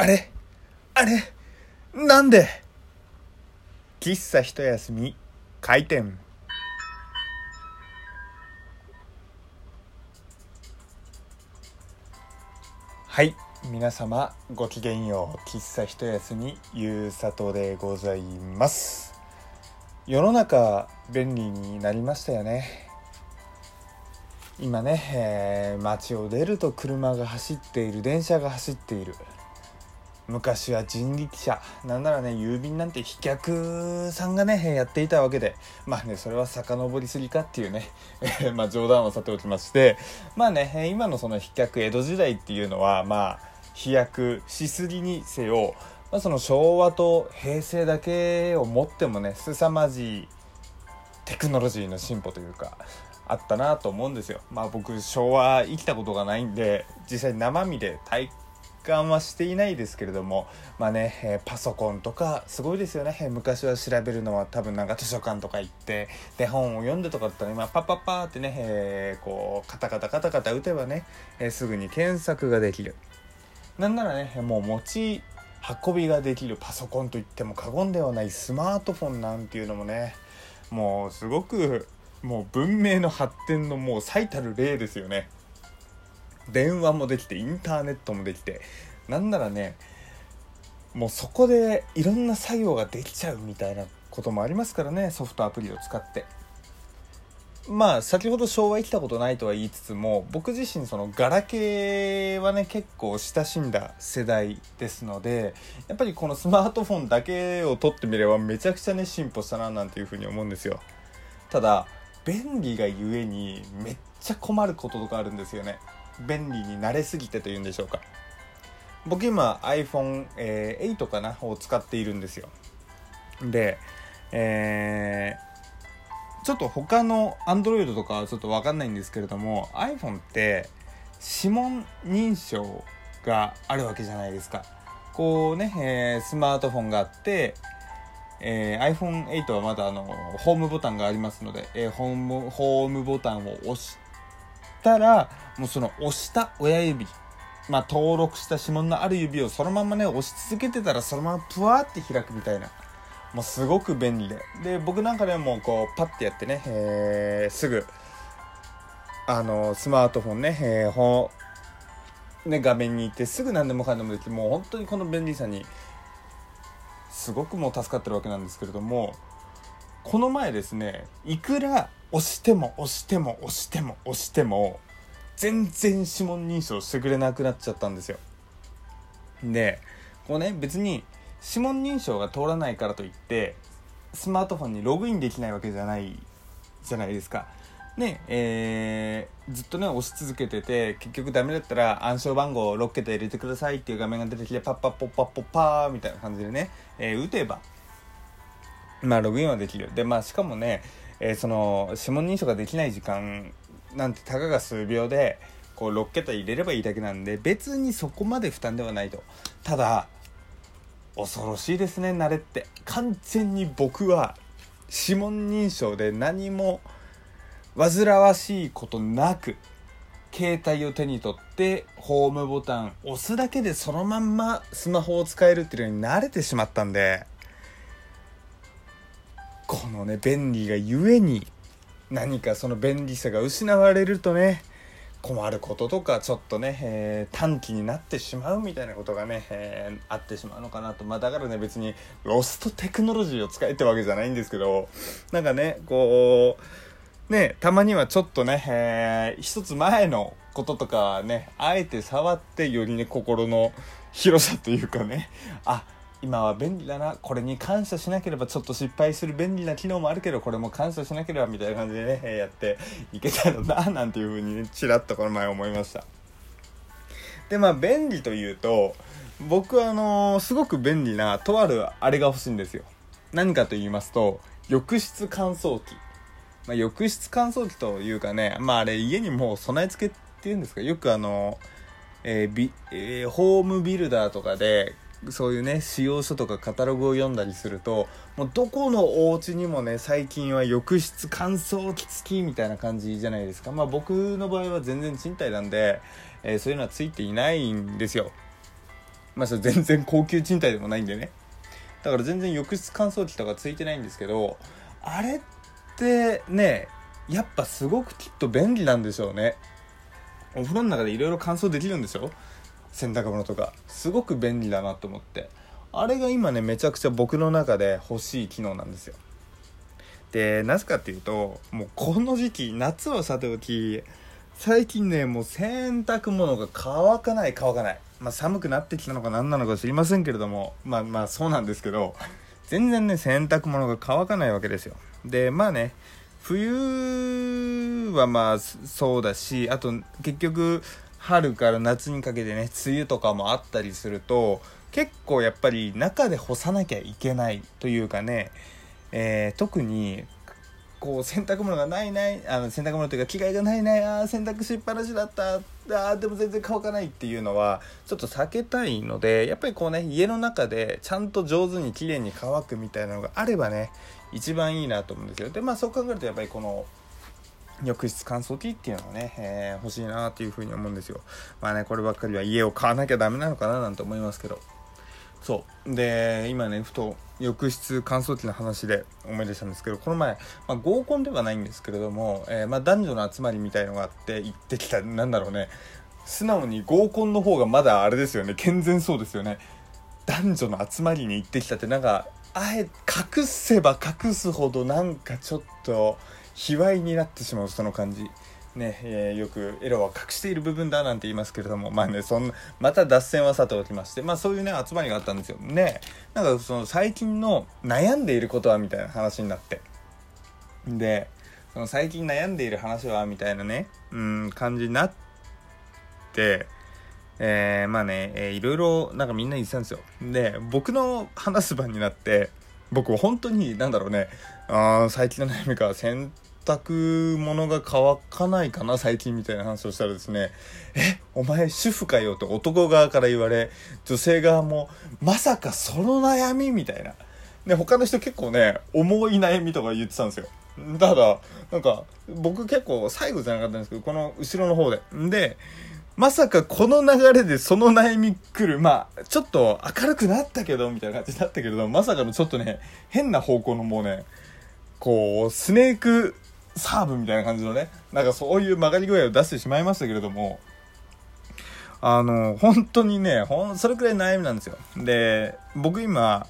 あれ？あれ？なんで？喫茶一休み開店。はい皆様ごきげんよう。喫茶一休みゆうさとでございます。世の中便利になりましたよね。今ね、えー、街を出ると車が走っている電車が走っている昔は人力車。なんならね郵便なんて飛脚さんがねやっていたわけで。まあねそれは遡りすぎかっていうね。まあ冗談はさておきまして。まあね今のその飛脚江戸時代っていうのはまあ飛躍しすぎにせよ、まあ、その昭和と平成だけをもってもね凄まじいテクノロジーの進歩というかあったなと思うんですよ。まあ僕昭和生きたことがないんで実際生身で体感はしていないですけれどもまあね、えー、パソコンとかすごいですよね、えー、昔は調べるのは多分なんか図書館とか行ってで本を読んでとかだったら今パッパッパーってね、えー、こうカタカタカタカタ打てばね、えすぐに検索ができる。なんならねもう持ち運びができるパソコンといっても過言ではないスマートフォンなんていうのもねもうすごくもう文明の発展のもう最たる例ですよね。電話もできてインターネットもできてなんならねもうそこでいろんな作業ができちゃうみたいなこともありますからねソフトアプリを使って。まあ先ほど昭和生きたことないとは言いつつも僕自身そのガラケーはね結構親しんだ世代ですのでやっぱりこのスマートフォンだけを取ってみればめちゃくちゃね進歩したななんていうふうに思うんですよ。ただ便利がゆえにめっちゃ困ることとかあるんですよね。便利に慣れすぎてというんでしょうか。僕今 iPhone8、えー、かなを使っているんですよ。でえー、ちょっと他の Android とかはちょっと分かんないんですけれども iPhone って指紋認証があるわけじゃないですか。こうね、えー、スマートフォンがあってえー、iPhone8 はまだあのホームボタンがありますので、えー、ホームホームボタンを押したらもうその押した親指まあ、登録した指紋のある指をそのままね押し続けてたらそのままプワーって開くみたいな。もうすごく便利で。で僕なんかでもこうパッてやってね、えー、すぐあのスマートフォンね,、えーほね画面に行ってすぐ何でもかんでもできてもう本当にこの便利さにすごくもう助かってるわけなんですけれどもこの前ですねいくら押しても押しても押しても押しても全然指紋認証してくれなくなっちゃったんですよ。でこうね別に指紋認証が通らないからといってスマートフォンにログインできないわけじゃないじゃないですか。ねえー、ずっとね押し続けてて結局ダメだったら暗証番号を6桁入れてくださいっていう画面が出てきてパッパッポッパッポッパーみたいな感じでね、えー、打てばまあログインはできる。でまあしかもね、えー、その指紋認証ができない時間なんてたかが数秒でこう6桁入れればいいだけなんで別にそこまで負担ではないと。ただ恐ろしいですね慣れって。完全に僕は指紋認証で何も煩わしいことなく携帯を手に取ってホームボタン押すだけでそのまんまスマホを使えるっていうのに慣れてしまったんでこのね便利がゆえに何かその便利さが失われるとね困ることとかちょっとね、えー、短期になってしまうみたいなことがね、えー、あってしまうのかなと。まあだからね別にロストテクノロジーを使えってわけじゃないんですけどなんかねこうねたまにはちょっとね、えー、一つ前のこととかねあえて触ってよりね心の広さというかねあっ今は便利だなこれに感謝しなければちょっと失敗する便利な機能もあるけどこれも感謝しなければみたいな感じでねやっていけたらななんていうふうにねちらっとこの前思いました。でまあ便利というと僕はあのー、すごく便利なとあるあれが欲しいんですよ。何かと言いますと浴室乾燥機、まあ、浴室乾燥機というかねまああれ家にもう備え付けっていうんですか。よくあのえーえー、ホームビルダーとかでそういうね使用書とかカタログを読んだりするともうどこのお家にもね最近は浴室乾燥機付きみたいな感じじゃないですか。まあ僕の場合は全然賃貸なんで、えー、そういうのはついていないんですよ。まあそれ全然高級賃貸でもないんでね。だから全然浴室乾燥機とかついてないんですけどあれってねやっぱすごくきっと便利なんでしょうね。お風呂の中でいろいろ乾燥できるんですよ洗濯物とかすごく便利だなと思って。あれが今ねめちゃくちゃ僕の中で欲しい機能なんですよ。でなぜかっていうともうこの時期夏はさておき最近ねもう洗濯物が乾かない乾かない。まあ寒くなってきたのか何なのか知りませんけれどもまあまあそうなんですけど全然ね洗濯物が乾かないわけですよ。でまあね冬はまあそうだしあと結局春から夏にかけてね梅雨とかもあったりすると結構やっぱり中で干さなきゃいけないというかねえー、特にこう洗濯物がないないあの洗濯物というか着替えがないないあ洗濯しっぱなしだったあでも全然乾かないっていうのはちょっと避けたいのでやっぱりこうね家の中でちゃんと上手に綺麗に乾くみたいなのがあればね一番いいなと思うんですよ。でまあそう考えるとやっぱりこの浴室乾燥機っていうのがね、えー、欲しいなっていうふうに思うんですよ。まあねこればっかりは家を買わなきゃダメなのかななんて思いますけど。そう。で今ねふと浴室乾燥機の話で思い出したんですけどこの前、まあ、合コンではないんですけれども、えー、まあ、男女の集まりみたいのがあって行ってきたなんだろうね。素直に合コンの方がまだあれですよね。健全そうですよね。男女の集まりに行ってきたってなんかあえ隠せば隠すほどなんかちょっと卑猥になってしまうその感じ。ね、えー、よくエロは隠している部分だなんて言いますけれども。まあねそんなまた脱線はさておきまして。まあそういうね集まりがあったんですよ。ね。なんかその最近の悩んでいることはみたいな話になって。でその最近悩んでいる話はみたいなねうん感じになって。えー、まあね、えー、いろいろなんかみんな言ってたんですよ。で僕の話す番になって僕本当になんだろうねあ最近の悩みか。洗濯物が乾かないかな最近みたいな話をしたらですね。えお前主婦かよと男側から言われ女性側もまさかその悩みみたいな。で他の人結構ね重い悩みとか言ってたんですよ。ただなんか僕結構最後じゃなかったんですけどこの後ろの方で。でまさかこの流れでその悩み来る。まあちょっと明るくなったけどみたいな感じだったけれどまさかのちょっとね変な方向のもうねこうスネークサーブみたいな感じのね、なんかそういう曲がり具合を出してしまいましたけれども、あの、本当にね、ほん、それくらい悩みなんですよ。で、僕今、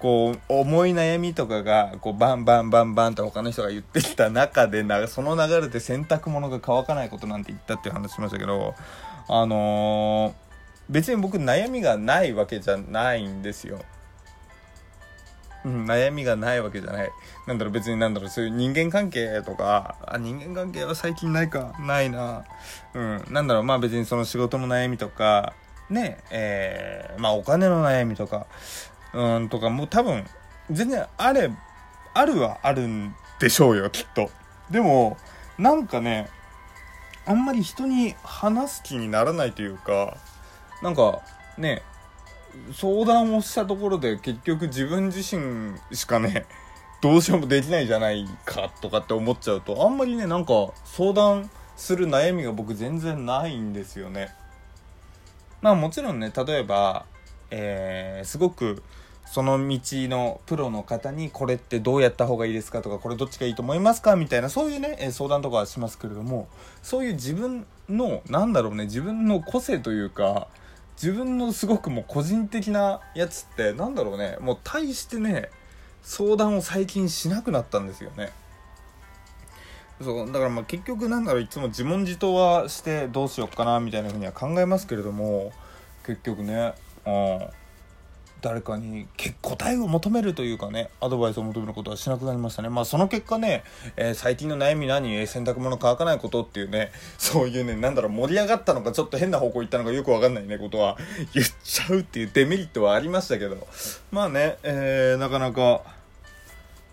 こう、重い悩みとかが、こう、バンバンバンバンって他の人が言ってきた中で、なその流れで洗濯物が乾かないことなんて言ったっていう話しましたけど、あのー、別に僕悩みがないわけじゃないんですよ。うん、悩みがないわけじゃない。なんだろう、別になんだろう、そういう人間関係とか、あ、人間関係は最近ないか、ないな。うん、なんだろう、まあ別にその仕事の悩みとか、ね、えー、まあお金の悩みとか、うん、とかもう多分、全然あれ、あるはあるんでしょうよ、きっと。でも、なんかね、あんまり人に話す気にならないというか、なんか、ね、相談をしたところで結局自分自身しかね どうしようもできないじゃないかとかって思っちゃうとあんまりねなんか相談する悩みが僕全然ないんですよね。まあもちろんね例えば、えー、すごくその道のプロの方にこれってどうやった方がいいですかとかこれどっちがいいと思いますかみたいなそういうね相談とかはしますけれどもそういう自分のなんだろうね自分の個性というか自分のすごくもう個人的なやつってなんだろうね。もう大してね相談を最近しなくなったんですよね。そうだからまあ結局なんだろういつも自問自答はしてどうしよっかなみたいなふうには考えますけれども結局ねうん。誰かに答えを求めるというかねアドバイスを求めることはしなくなりましたね。まあその結果ね、えー、最近の悩み何？洗濯物乾かないことっていうねそういうねなんだろう盛り上がったのかちょっと変な方向行ったのかよくわかんないねことは言っちゃうっていうデメリットはありましたけど。まあね、えー、なかなか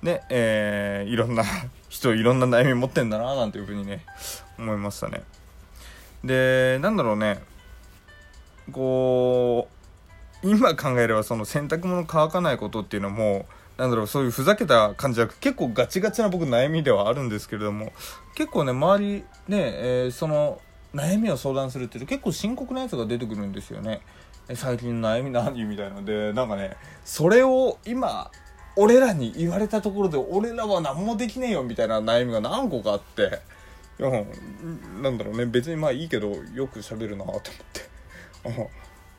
ねえー、いろんな 人いろんな悩み持ってんだななんていうふうにね思いましたね。でなんだろうねこう今考えればその洗濯物乾かないことっていうのもなんだろうそういうふざけた感じじゃなく結構ガチガチな僕悩みではあるんですけれども結構ね周りね、えー、その悩みを相談するっていうと結構深刻なやつが出てくるんですよね。最近の悩み何？みたいなのでなんかねそれを今俺らに言われたところで俺らは何もできねえよみたいな悩みが何個かあっていやなんだろうね。別にまあいいけどよく喋るなと思って。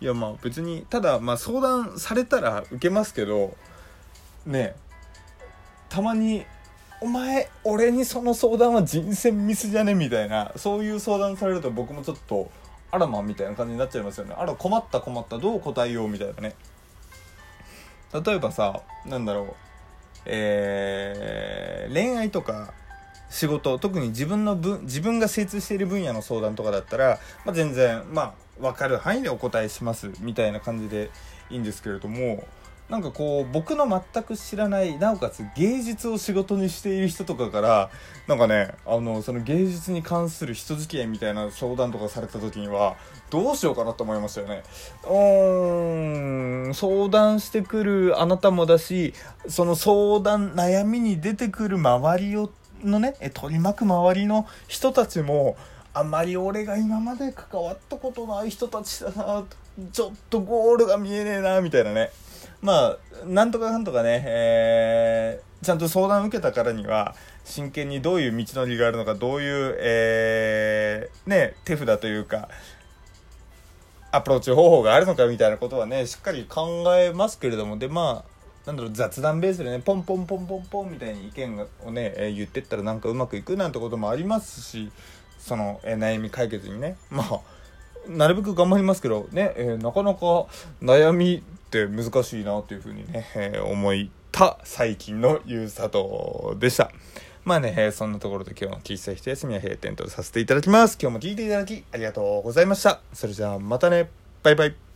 いやまあ別にただまあ相談されたら受けますけどねたまにお前俺にその相談は人選ミスじゃねみたいなそういう相談されると僕もちょっとあらまみたいな感じになっちゃいますよね。あら困った困ったどう答えようみたいなね。例えばさなんだろうえー、恋愛とか仕事特に自分の分自分が精通している分野の相談とかだったら、まあ、全然まあ分かる範囲でお答えしますみたいな感じでいいんですけれどもなんかこう僕の全く知らないなおかつ芸術を仕事にしている人とかからなんかねあのその芸術に関する人付き合いみたいな相談とかされた時にはどうしようかなと思いましたよね。うーん相談してくるあなたもだしその相談悩みに出てくる周りをのね取り巻く周りの人たちもあんまり俺が今まで関わったことない人たちだなちょっとゴールが見えねえなみたいなね。まあなんとかかんとかね、えー、ちゃんと相談を受けたからには真剣にどういう道のりがあるのかどういう、えー、ね、手札というかアプローチ方法があるのかみたいなことはねしっかり考えますけれども。でまあなんだろう雑談ベースでねポンポンポンポンポンみたいに意見をね、えー、言ってったらなんかうまくいくなんてこともありますしその、えー、悩み解決にねまあなるべく頑張りますけどね、えー、なかなか悩みって難しいなというふうにね、え、思った最近のゆうさとでした。まあね、え、そんなところで今日の喫茶一休みは閉店とさせていただきます。今日も聞いていただきありがとうございました。それじゃあまたね。バイバイ。